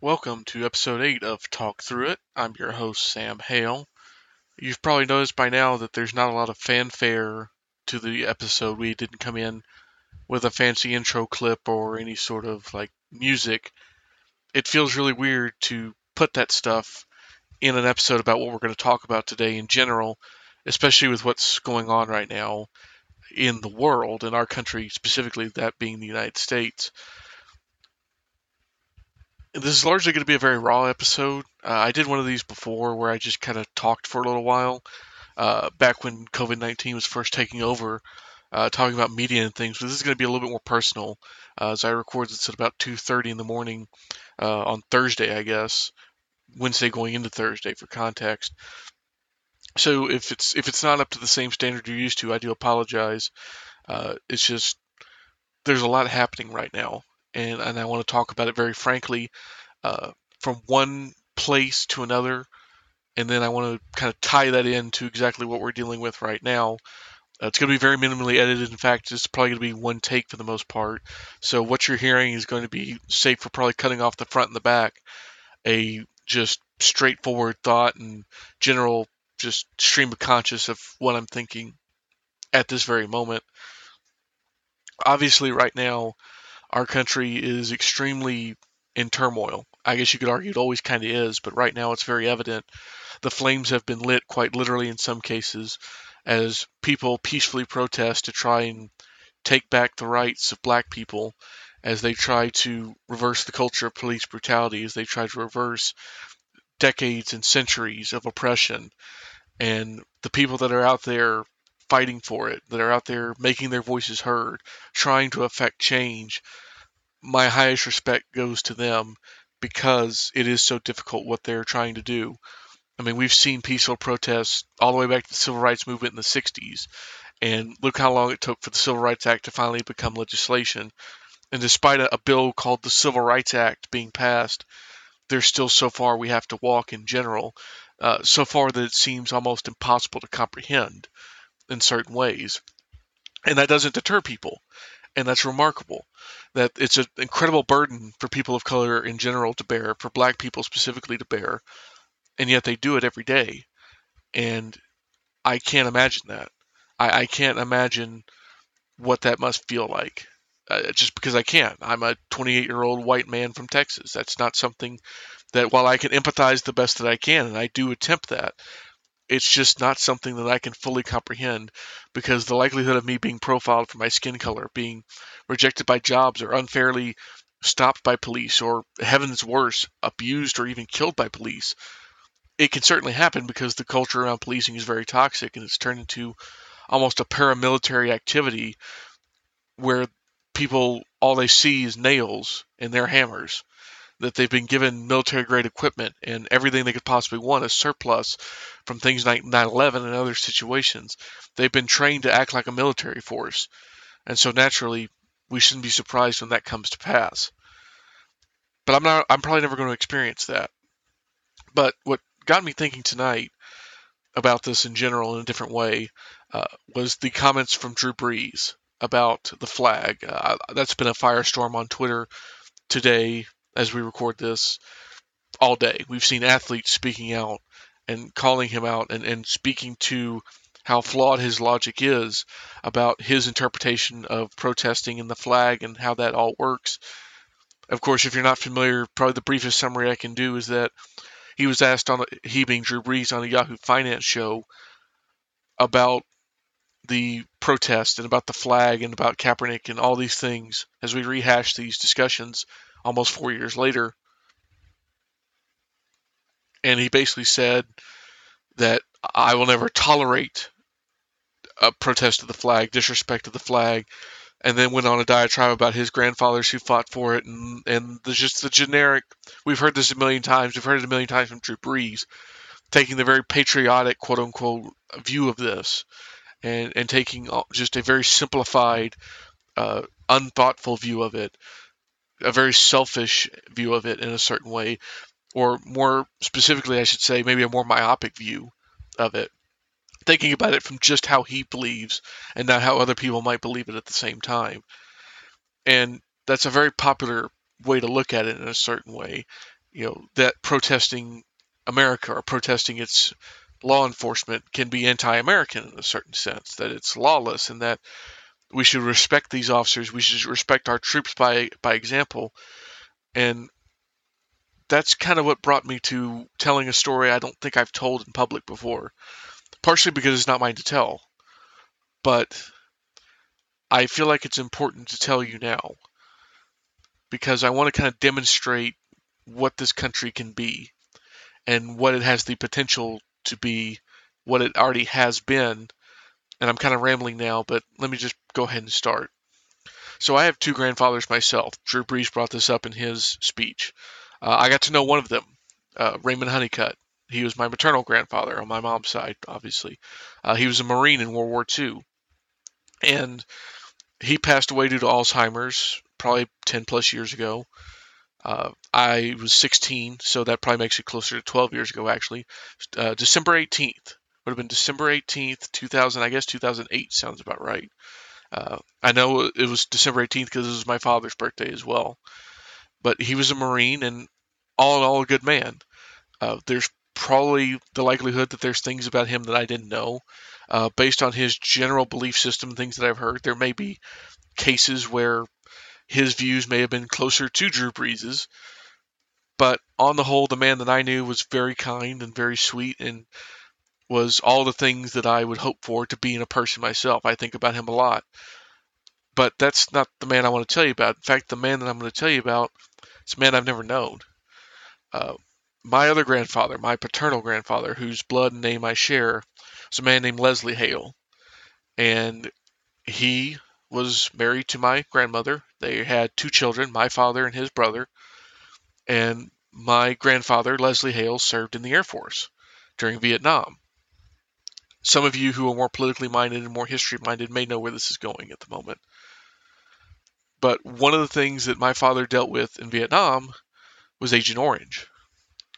Welcome to episode 8 of Talk Through It. I'm your host, Sam Hale. You've probably noticed by now that there's not a lot of fanfare to the episode. We didn't come in with a fancy intro clip or any sort of like music. It feels really weird to put that stuff in an episode about what we're going to talk about today in general, especially with what's going on right now in the world, in our country specifically, that being the United States this is largely going to be a very raw episode. Uh, I did one of these before where I just kind of talked for a little while, uh, back when COVID 19 was first taking over, uh, talking about media and things. But this is going to be a little bit more personal. Uh, as I record this at about 2:30 in the morning uh, on Thursday, I guess, Wednesday going into Thursday for context. So if it's if it's not up to the same standard you're used to, I do apologize. Uh, it's just there's a lot happening right now and, and I want to talk about it very frankly uh, from one place to another. And then I want to kind of tie that into exactly what we're dealing with right now. Uh, it's going to be very minimally edited. In fact, it's probably going to be one take for the most part. So what you're hearing is going to be safe for probably cutting off the front and the back. A just straightforward thought and general just stream of conscious of what I'm thinking at this very moment. Obviously, right now, our country is extremely in turmoil. I guess you could argue it always kind of is, but right now it's very evident. The flames have been lit quite literally in some cases as people peacefully protest to try and take back the rights of black people as they try to reverse the culture of police brutality, as they try to reverse decades and centuries of oppression. And the people that are out there fighting for it, that are out there making their voices heard, trying to affect change, my highest respect goes to them because it is so difficult what they're trying to do. I mean, we've seen peaceful protests all the way back to the civil rights movement in the 60s, and look how long it took for the Civil Rights Act to finally become legislation. And despite a, a bill called the Civil Rights Act being passed, there's still so far we have to walk in general, uh, so far that it seems almost impossible to comprehend in certain ways. And that doesn't deter people. And that's remarkable. That it's an incredible burden for people of color in general to bear, for black people specifically to bear. And yet they do it every day. And I can't imagine that. I, I can't imagine what that must feel like. Uh, just because I can't. I'm a 28 year old white man from Texas. That's not something that, while I can empathize the best that I can, and I do attempt that, it's just not something that I can fully comprehend because the likelihood of me being profiled for my skin color, being rejected by jobs, or unfairly stopped by police, or heavens worse, abused or even killed by police, it can certainly happen because the culture around policing is very toxic and it's turned into almost a paramilitary activity where people all they see is nails and their hammers that they've been given military grade equipment and everything they could possibly want is surplus from things like 9/11 and other situations. They've been trained to act like a military force, and so naturally we shouldn't be surprised when that comes to pass. But I'm not. I'm probably never going to experience that. But what got me thinking tonight about this in general in a different way uh, was the comments from Drew Brees about the flag. Uh, that's been a firestorm on Twitter today, as we record this all day. We've seen athletes speaking out and calling him out and, and speaking to how flawed his logic is about his interpretation of protesting and the flag and how that all works. Of course, if you're not familiar, probably the briefest summary I can do is that he was asked on he being Drew Brees on a Yahoo Finance show about the protest and about the flag and about Kaepernick and all these things as we rehash these discussions almost four years later. And he basically said that I will never tolerate a protest of the flag, disrespect of the flag, and then went on a diatribe about his grandfathers who fought for it, and and the, just the generic. We've heard this a million times. We've heard it a million times from Drew Brees, taking the very patriotic quote unquote view of this, and and taking just a very simplified, uh, unthoughtful view of it, a very selfish view of it in a certain way, or more specifically, I should say, maybe a more myopic view of it. Thinking about it from just how he believes and not how other people might believe it at the same time. And that's a very popular way to look at it in a certain way. you know, that protesting America or protesting its law enforcement can be anti-American in a certain sense, that it's lawless, and that we should respect these officers. We should respect our troops by by example, and that's kind of what brought me to telling a story I don't think I've told in public before. Partially because it's not mine to tell, but I feel like it's important to tell you now because I want to kind of demonstrate what this country can be and what it has the potential to be, what it already has been. And I'm kind of rambling now, but let me just go ahead and start. So I have two grandfathers myself. Drew Brees brought this up in his speech. Uh, I got to know one of them, uh, Raymond Honeycutt. He was my maternal grandfather on my mom's side, obviously. Uh, he was a Marine in World War II. And he passed away due to Alzheimer's probably 10 plus years ago. Uh, I was 16, so that probably makes it closer to 12 years ago, actually. Uh, December 18th would have been December 18th, 2000. I guess 2008 sounds about right. Uh, I know it was December 18th because it was my father's birthday as well. But he was a Marine and all in all a good man. Uh, there's probably the likelihood that there's things about him that I didn't know. Uh, based on his general belief system, things that I've heard, there may be cases where his views may have been closer to Drew Brees's. But on the whole, the man that I knew was very kind and very sweet and was all the things that I would hope for to be in a person myself. I think about him a lot. But that's not the man I want to tell you about. In fact, the man that I'm going to tell you about is a man I've never known. Uh, my other grandfather, my paternal grandfather, whose blood and name I share, is a man named Leslie Hale. And he was married to my grandmother. They had two children, my father and his brother. And my grandfather, Leslie Hale, served in the Air Force during Vietnam. Some of you who are more politically minded and more history minded may know where this is going at the moment. But one of the things that my father dealt with in Vietnam was Agent Orange.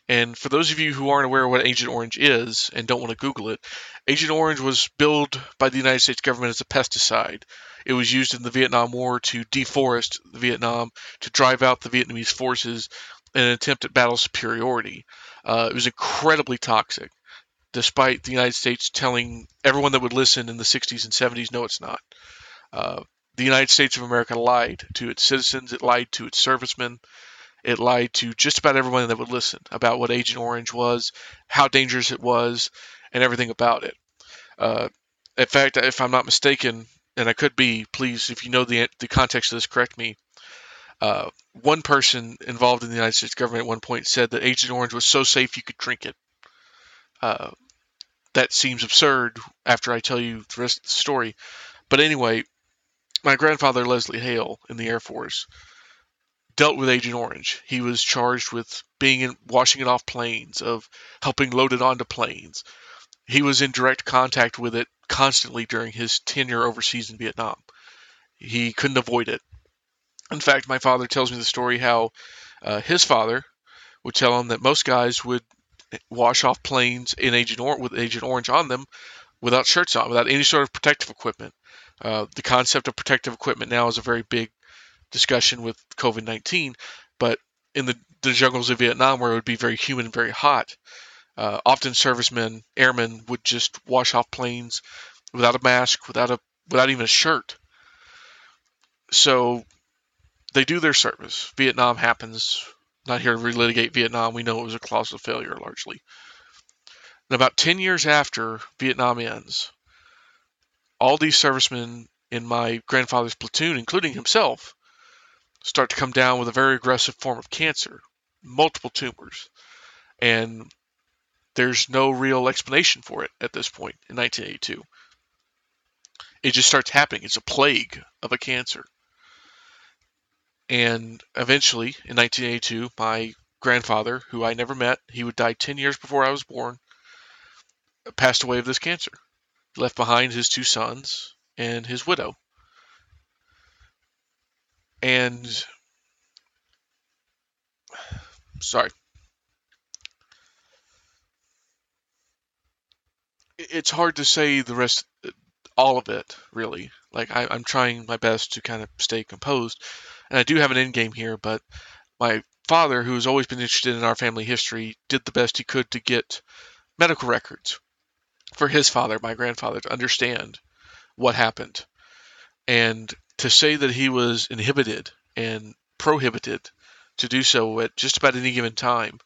And for those of you who aren't aware of what Agent Orange is and don't want to Google it, Agent Orange was billed by the United States government as a pesticide. It was used in the Vietnam War to deforest Vietnam, to drive out the Vietnamese forces in an attempt at battle superiority. Uh, it was incredibly toxic, despite the United States telling everyone that would listen in the 60s and 70s, no, it's not. Uh, the United States of America lied to its citizens, it lied to its servicemen, it lied to just about everyone that would listen about what Agent Orange was, how dangerous it was, and everything about it. Uh, in fact, if I'm not mistaken, and I could be, please, if you know the the context of this, correct me. Uh, one person involved in the United States government at one point said that Agent Orange was so safe you could drink it. Uh, that seems absurd after I tell you the rest of the story. But anyway, my grandfather, Leslie Hale, in the Air Force, dealt with Agent Orange. He was charged with being in washing it off planes, of helping load it onto planes. He was in direct contact with it constantly during his tenure overseas in Vietnam. He couldn't avoid it. In fact, my father tells me the story how uh, his father would tell him that most guys would wash off planes in Agent or- with Agent Orange on them without shirts on, without any sort of protective equipment. Uh, the concept of protective equipment now is a very big discussion with COVID 19, but in the, the jungles of Vietnam, where it would be very humid and very hot, uh, often servicemen, airmen would just wash off planes without a mask, without a without even a shirt. So they do their service. Vietnam happens. Not here to relitigate Vietnam. We know it was a colossal failure largely. And about 10 years after Vietnam ends, all these servicemen in my grandfather's platoon, including himself, start to come down with a very aggressive form of cancer, multiple tumors. And there's no real explanation for it at this point in 1982. It just starts happening. It's a plague of a cancer. And eventually, in 1982, my grandfather, who I never met, he would die 10 years before I was born, passed away of this cancer. Left behind his two sons and his widow. And sorry. It's hard to say the rest, all of it, really. Like, I, am trying my best to kind of stay composed. And I do have an end game here, but my father, who has always been interested in our family history, did the best he could to get medical records for his father, my grandfather, to understand what happened. And to say that he was inhibited and prohibited to do so at just about any given time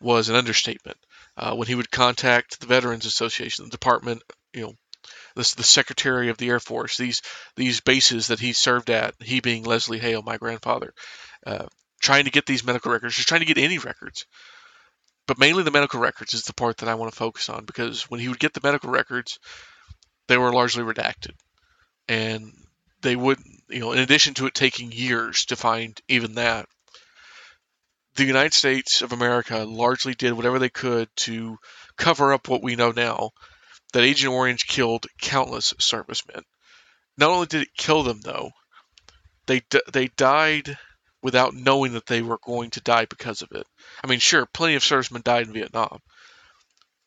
was an understatement. Uh, when he would contact the Veterans Association, the department, you know, the, the Secretary of the Air Force, these these bases that he served at, he being Leslie Hale, my grandfather, uh, trying to get these medical records, just trying to get any records. But mainly the medical records is the part that I want to focus on because when he would get the medical records, they were largely redacted. And they wouldn't you know, in addition to it taking years to find even that, the United States of America largely did whatever they could to cover up what we know now that Agent Orange killed countless servicemen. Not only did it kill them, though, they they died without knowing that they were going to die because of it. I mean, sure, plenty of servicemen died in Vietnam,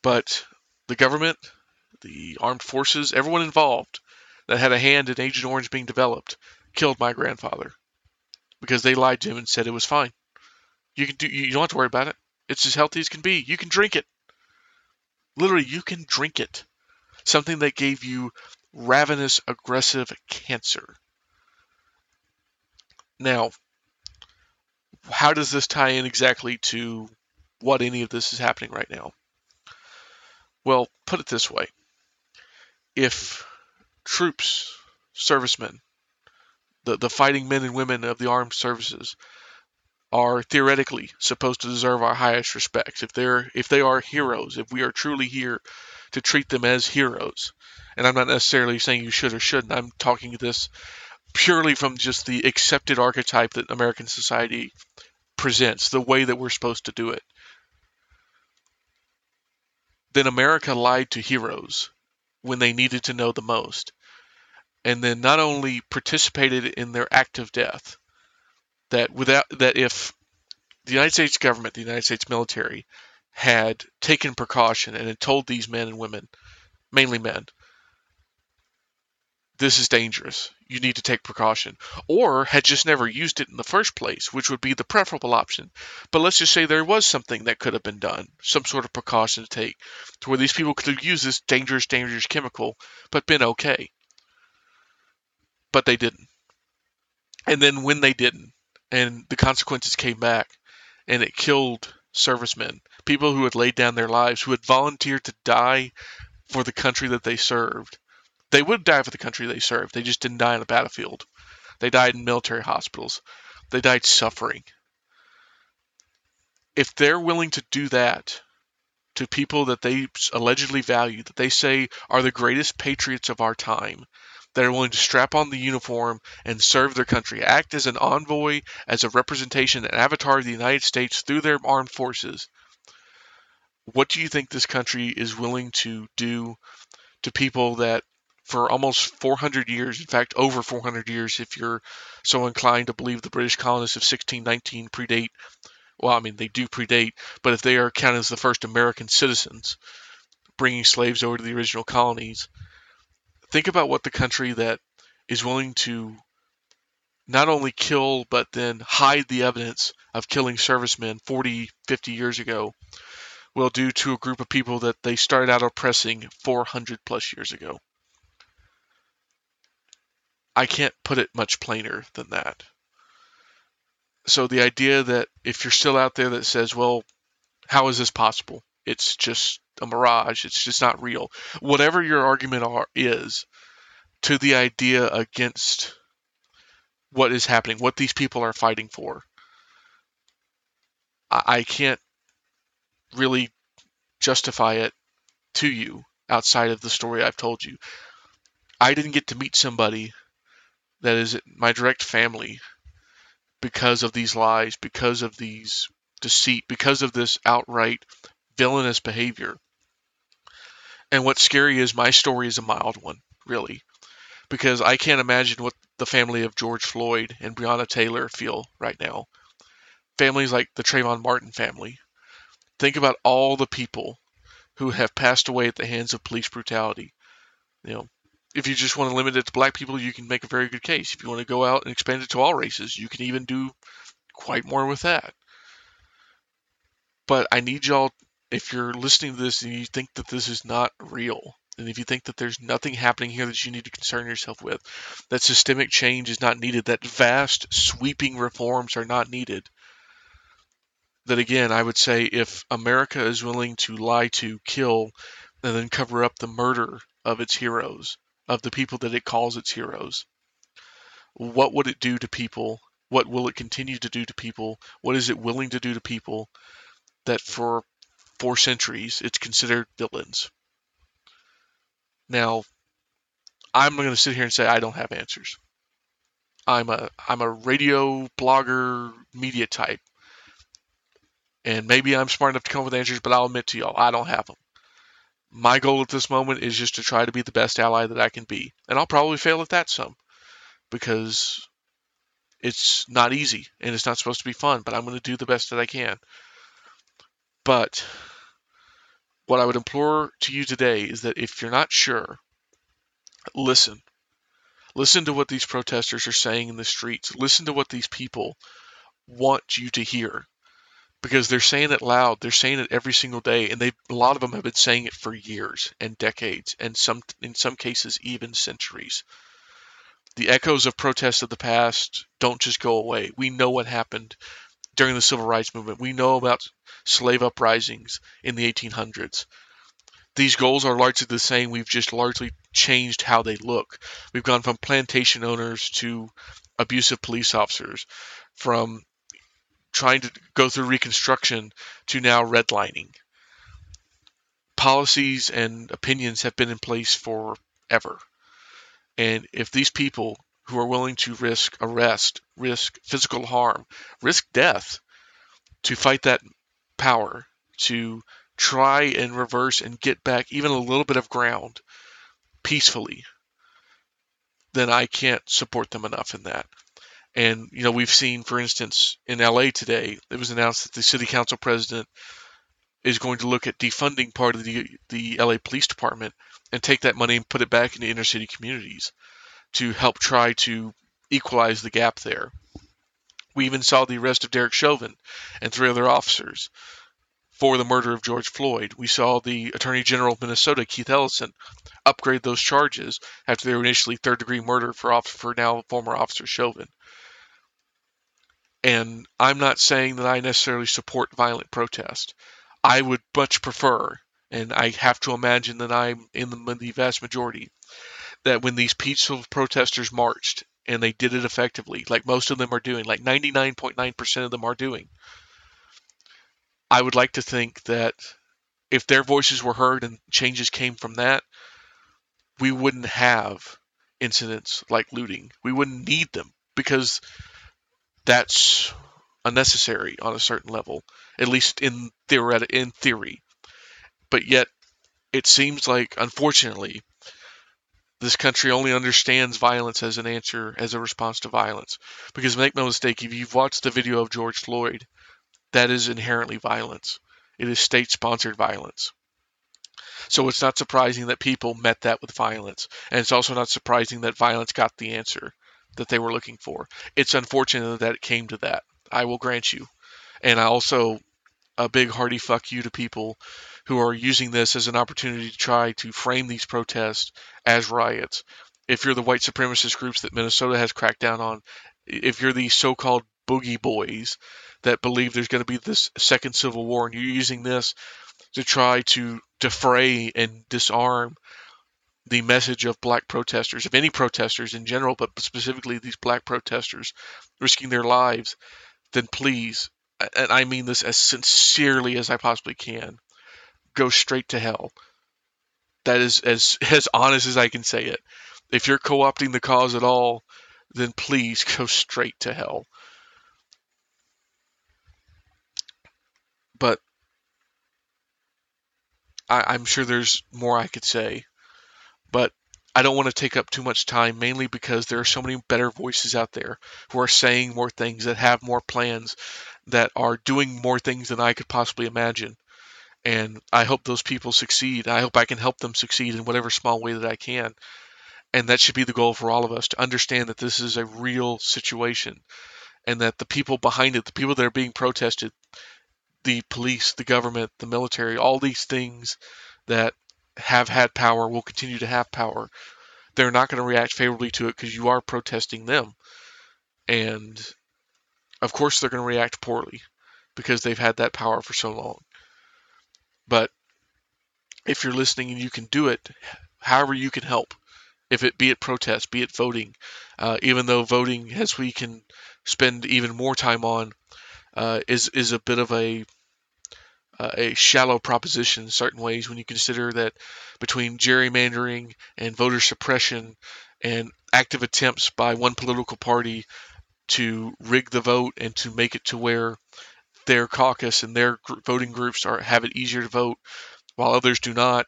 but the government, the armed forces, everyone involved that had a hand in Agent Orange being developed killed my grandfather because they lied to him and said it was fine. You can do. You don't have to worry about it. It's as healthy as can be. You can drink it. Literally, you can drink it. Something that gave you ravenous, aggressive cancer. Now, how does this tie in exactly to what any of this is happening right now? Well, put it this way. If troops, servicemen, the, the fighting men and women of the armed services are theoretically supposed to deserve our highest respects, if they're if they are heroes, if we are truly here to treat them as heroes, and I'm not necessarily saying you should or shouldn't, I'm talking this purely from just the accepted archetype that American society presents, the way that we're supposed to do it. Then America lied to heroes when they needed to know the most. And then not only participated in their act of death, that without that if the United States government, the United States military, had taken precaution and had told these men and women, mainly men, this is dangerous. You need to take precaution. Or had just never used it in the first place, which would be the preferable option. But let's just say there was something that could have been done, some sort of precaution to take, to where these people could have used this dangerous, dangerous chemical, but been okay. But they didn't. And then when they didn't, and the consequences came back, and it killed servicemen, people who had laid down their lives, who had volunteered to die for the country that they served they would die for the country they served. They just didn't die on the battlefield. They died in military hospitals. They died suffering. If they're willing to do that to people that they allegedly value, that they say are the greatest patriots of our time, that are willing to strap on the uniform and serve their country, act as an envoy, as a representation, an avatar of the United States through their armed forces, what do you think this country is willing to do to people that for almost 400 years, in fact, over 400 years, if you're so inclined to believe the British colonists of 1619 predate, well, I mean, they do predate, but if they are counted as the first American citizens bringing slaves over to the original colonies, think about what the country that is willing to not only kill, but then hide the evidence of killing servicemen 40, 50 years ago will do to a group of people that they started out oppressing 400 plus years ago. I can't put it much plainer than that. So the idea that if you're still out there that says, well, how is this possible? It's just a mirage. It's just not real. Whatever your argument are, is to the idea against what is happening, what these people are fighting for, I, I can't really justify it to you outside of the story I've told you. I didn't get to meet somebody that is my direct family because of these lies, because of these deceit, because of this outright villainous behavior. And what's scary is my story is a mild one, really, because I can't imagine what the family of George Floyd and Breonna Taylor feel right now. Families like the Trayvon Martin family. Think about all the people who have passed away at the hands of police brutality. You know, if you just want to limit it to black people, you can make a very good case. If you want to go out and expand it to all races, you can even do quite more with that. But I need y'all, if you're listening to this and you think that this is not real, and if you think that there's nothing happening here that you need to concern yourself with, that systemic change is not needed, that vast sweeping reforms are not needed, that again, I would say if America is willing to lie to, kill, and then cover up the murder of its heroes, of the people that it calls its heroes, what would it do to people? What will it continue to do to people? What is it willing to do to people that for four centuries it's considered villains? Now, I'm going to sit here and say I don't have answers. I'm a I'm a radio blogger media type. And maybe I'm smart enough to come up with answers, but I'll admit to y'all, I don't have them. My goal at this moment is just to try to be the best ally that I can be. And I'll probably fail at that some because it's not easy and it's not supposed to be fun, but I'm going to do the best that I can. But what I would implore to you today is that if you're not sure, listen. Listen to what these protesters are saying in the streets. Listen to what these people want you to hear because they're saying it loud. They're saying it every single day, and they a lot of them have been saying it for years and decades, and some in some cases even centuries. The echoes of protests of the past don't just go away. We know what happened during the civil rights movement. We know about slave uprisings in the 1800s. These goals are largely the same. We've just largely changed how they look. We've gone from plantation owners to abusive police officers, from trying to go through Reconstruction to now redlining. Policies and opinions have been in place forever. And if these people who are willing to risk arrest, risk physical harm, risk death to fight that power, to try and reverse and get back even a little bit of ground peacefully, then I can't support them enough in that. And, you know, we've seen, for instance, in LA today, it was announced that the city council president is going to look at defunding part of the, the LA Police Department and take that money and put it back into inner city communities to help try to equalize the gap there. We even saw the arrest of Derek Chauvin and three other officers for the murder of George Floyd. We saw the Attorney General of Minnesota, Keith Ellison, upgrade those charges after they were initially third degree murder for, for now former Officer Chauvin. And I'm not saying that I necessarily support violent protest. I would much prefer, and I have to imagine that I'm in the, the vast majority, that when these peaceful protesters marched and they did it effectively, like most of them are doing, like 99.9% of them are doing, I would like to think that if their voices were heard and changes came from that, we wouldn't have incidents like looting. We wouldn't need them because that's unnecessary on a certain level, at least in theoret- in theory. But yet, it seems like, unfortunately, this country only understands violence as an answer, as a response to violence. Because make no mistake, if you've watched the video of George Floyd, that is inherently violence. It is state sponsored violence. So it's not surprising that people met that with violence. And it's also not surprising that violence got the answer that they were looking for. It's unfortunate that it came to that. I will grant you. And I also a big hearty fuck you to people who are using this as an opportunity to try to frame these protests as riots. If you're the white supremacist groups that Minnesota has cracked down on, if you're the so-called boogie boys that believe there's going to be this second civil war and you're using this to try to defray and disarm the message of black protesters, of any protesters in general, but specifically these black protesters risking their lives, then please, and I mean this as sincerely as I possibly can, go straight to hell. That is as as honest as I can say it. If you're co-opting the cause at all, then please go straight to hell. But I, I'm sure there's more I could say but I don't want to take up too much time, mainly because there are so many better voices out there who are saying more things, that have more plans, that are doing more things than I could possibly imagine. And I hope those people succeed. I hope I can help them succeed in whatever small way that I can. And that should be the goal for all of us to understand that this is a real situation and that the people behind it, the people that are being protested, the police, the government, the military, all these things that have had power will continue to have power. They're not going to react favorably to it because you are protesting them. And of course, they're going to react poorly because they've had that power for so long. But if you're listening and you can do it, however you can help, if it be it protest, be it voting, uh, even though voting, as we can spend even more time on, uh, is is a bit of a uh, a shallow proposition in certain ways when you consider that between gerrymandering and voter suppression and active attempts by one political party to rig the vote and to make it to where their caucus and their voting groups are have it easier to vote while others do not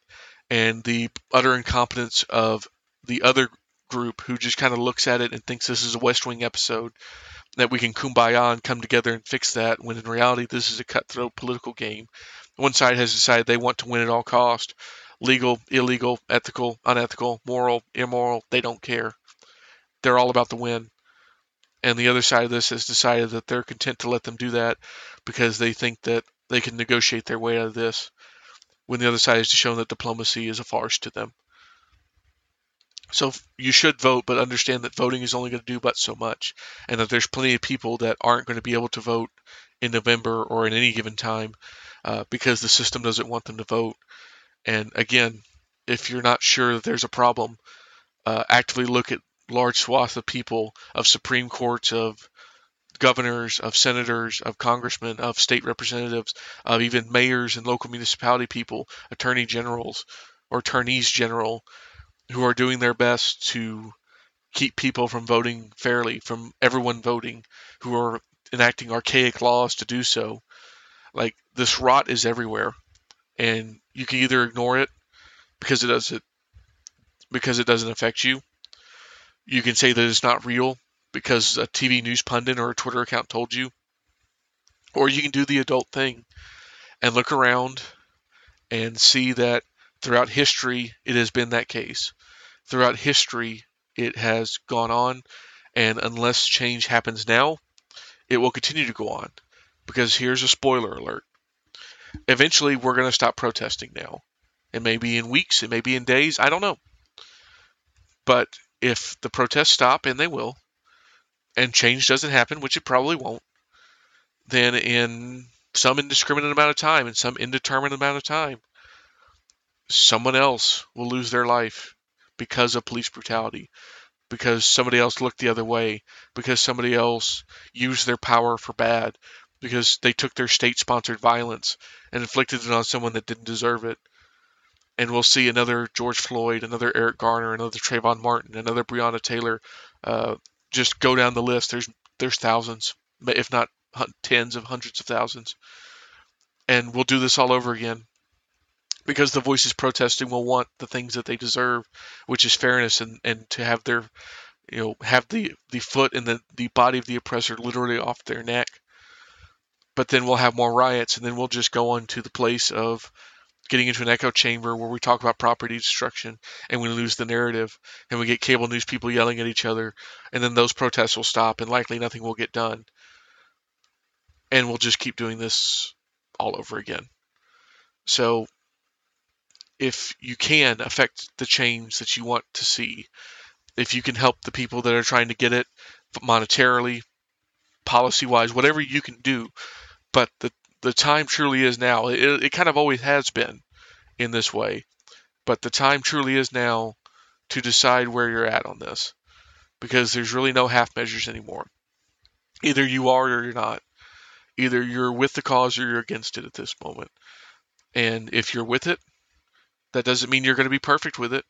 and the utter incompetence of the other group who just kind of looks at it and thinks this is a West Wing episode that we can kumbaya and come together and fix that when in reality this is a cutthroat political game. One side has decided they want to win at all cost. Legal, illegal, ethical, unethical, moral, immoral, they don't care. They're all about the win. And the other side of this has decided that they're content to let them do that because they think that they can negotiate their way out of this when the other side has shown that diplomacy is a farce to them. So you should vote, but understand that voting is only going to do but so much, and that there's plenty of people that aren't going to be able to vote in November or in any given time uh, because the system doesn't want them to vote. And again, if you're not sure that there's a problem, uh, actively look at large swaths of people, of Supreme Courts, of governors, of senators, of congressmen, of state representatives, of even mayors and local municipality people, attorney generals or attorneys general who are doing their best to keep people from voting fairly, from everyone voting, who are enacting archaic laws to do so. Like this rot is everywhere, and you can either ignore it because it doesn't because it doesn't affect you. You can say that it's not real because a TV news pundit or a Twitter account told you, or you can do the adult thing and look around and see that throughout history it has been that case throughout history it has gone on, and unless change happens now, it will continue to go on. Because here's a spoiler alert. Eventually, we're going to stop protesting now. It may be in weeks, it may be in days, I don't know. But if the protests stop, and they will, and change doesn't happen, which it probably won't, then in some indiscriminate amount of time, in some indeterminate amount of time, someone else will lose their life because of police brutality, because somebody else looked the other way, because somebody else used their power for bad, because they took their state sponsored violence and inflicted it on someone that didn't deserve it. And we'll see another George Floyd, another Eric Garner, another Trayvon Martin, another Breonna Taylor. Uh, just go down the list. There's there's thousands, if not tens of hundreds of thousands. And we'll do this all over again because the voices protesting will want the things that they deserve, which is fairness and, and to have their you know have the the foot and the the body of the oppressor literally off their neck. But then we'll have more riots, and then we'll just go on to the place of getting into an echo chamber where we talk about property destruction and we lose the narrative and we get cable news people yelling at each other and then those protests will stop and likely nothing will get done and we'll just keep doing this all over again so if you can affect the change that you want to see, if you can help the people that are trying to get it monetarily, policy wise, whatever you can do. But the the time truly is now. It, it kind of always has been in this way, but the time truly is now to decide where you're at on this, because there's really no half measures anymore. Either you are or you're not. Either you're with the cause or you're against it at this moment. And if you're with it, that doesn't mean you're going to be perfect with it,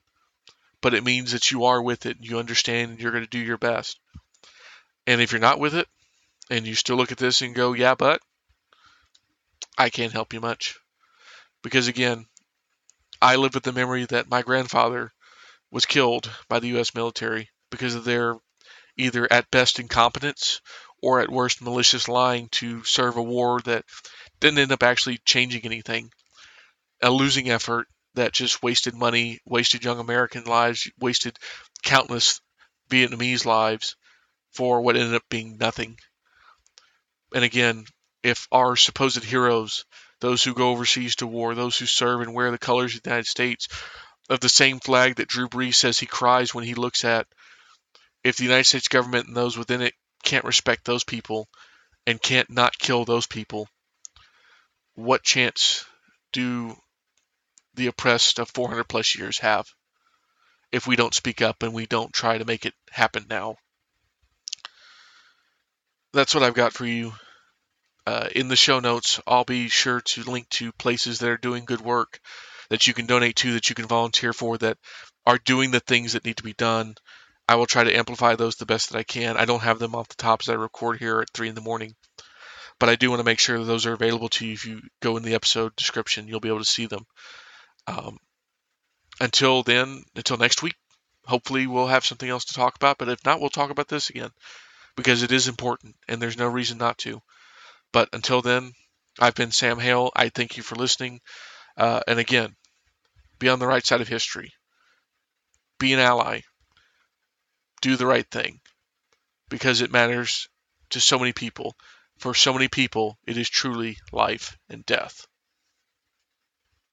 but it means that you are with it and you understand and you're going to do your best. And if you're not with it and you still look at this and go, yeah, but I can't help you much. Because again, I live with the memory that my grandfather was killed by the U.S. military because of their either at best incompetence or at worst malicious lying to serve a war that didn't end up actually changing anything. A losing effort that just wasted money, wasted young American lives, wasted countless Vietnamese lives for what ended up being nothing. And again, if our supposed heroes, those who go overseas to war, those who serve and wear the colors of the United States, of the same flag that Drew Brees says he cries when he looks at, if the United States government and those within it can't respect those people and can't not kill those people, what chance do the oppressed of 400 plus years have if we don't speak up and we don't try to make it happen now? That's what I've got for you. Uh, in the show notes, I'll be sure to link to places that are doing good work that you can donate to, that you can volunteer for, that are doing the things that need to be done. I will try to amplify those the best that I can. I don't have them off the top as I record here at 3 in the morning, but I do want to make sure that those are available to you. If you go in the episode description, you'll be able to see them. Um, until then, until next week, hopefully we'll have something else to talk about, but if not, we'll talk about this again because it is important and there's no reason not to. But until then, I've been Sam Hale. I thank you for listening. Uh, and again, be on the right side of history. Be an ally. Do the right thing because it matters to so many people. For so many people, it is truly life and death.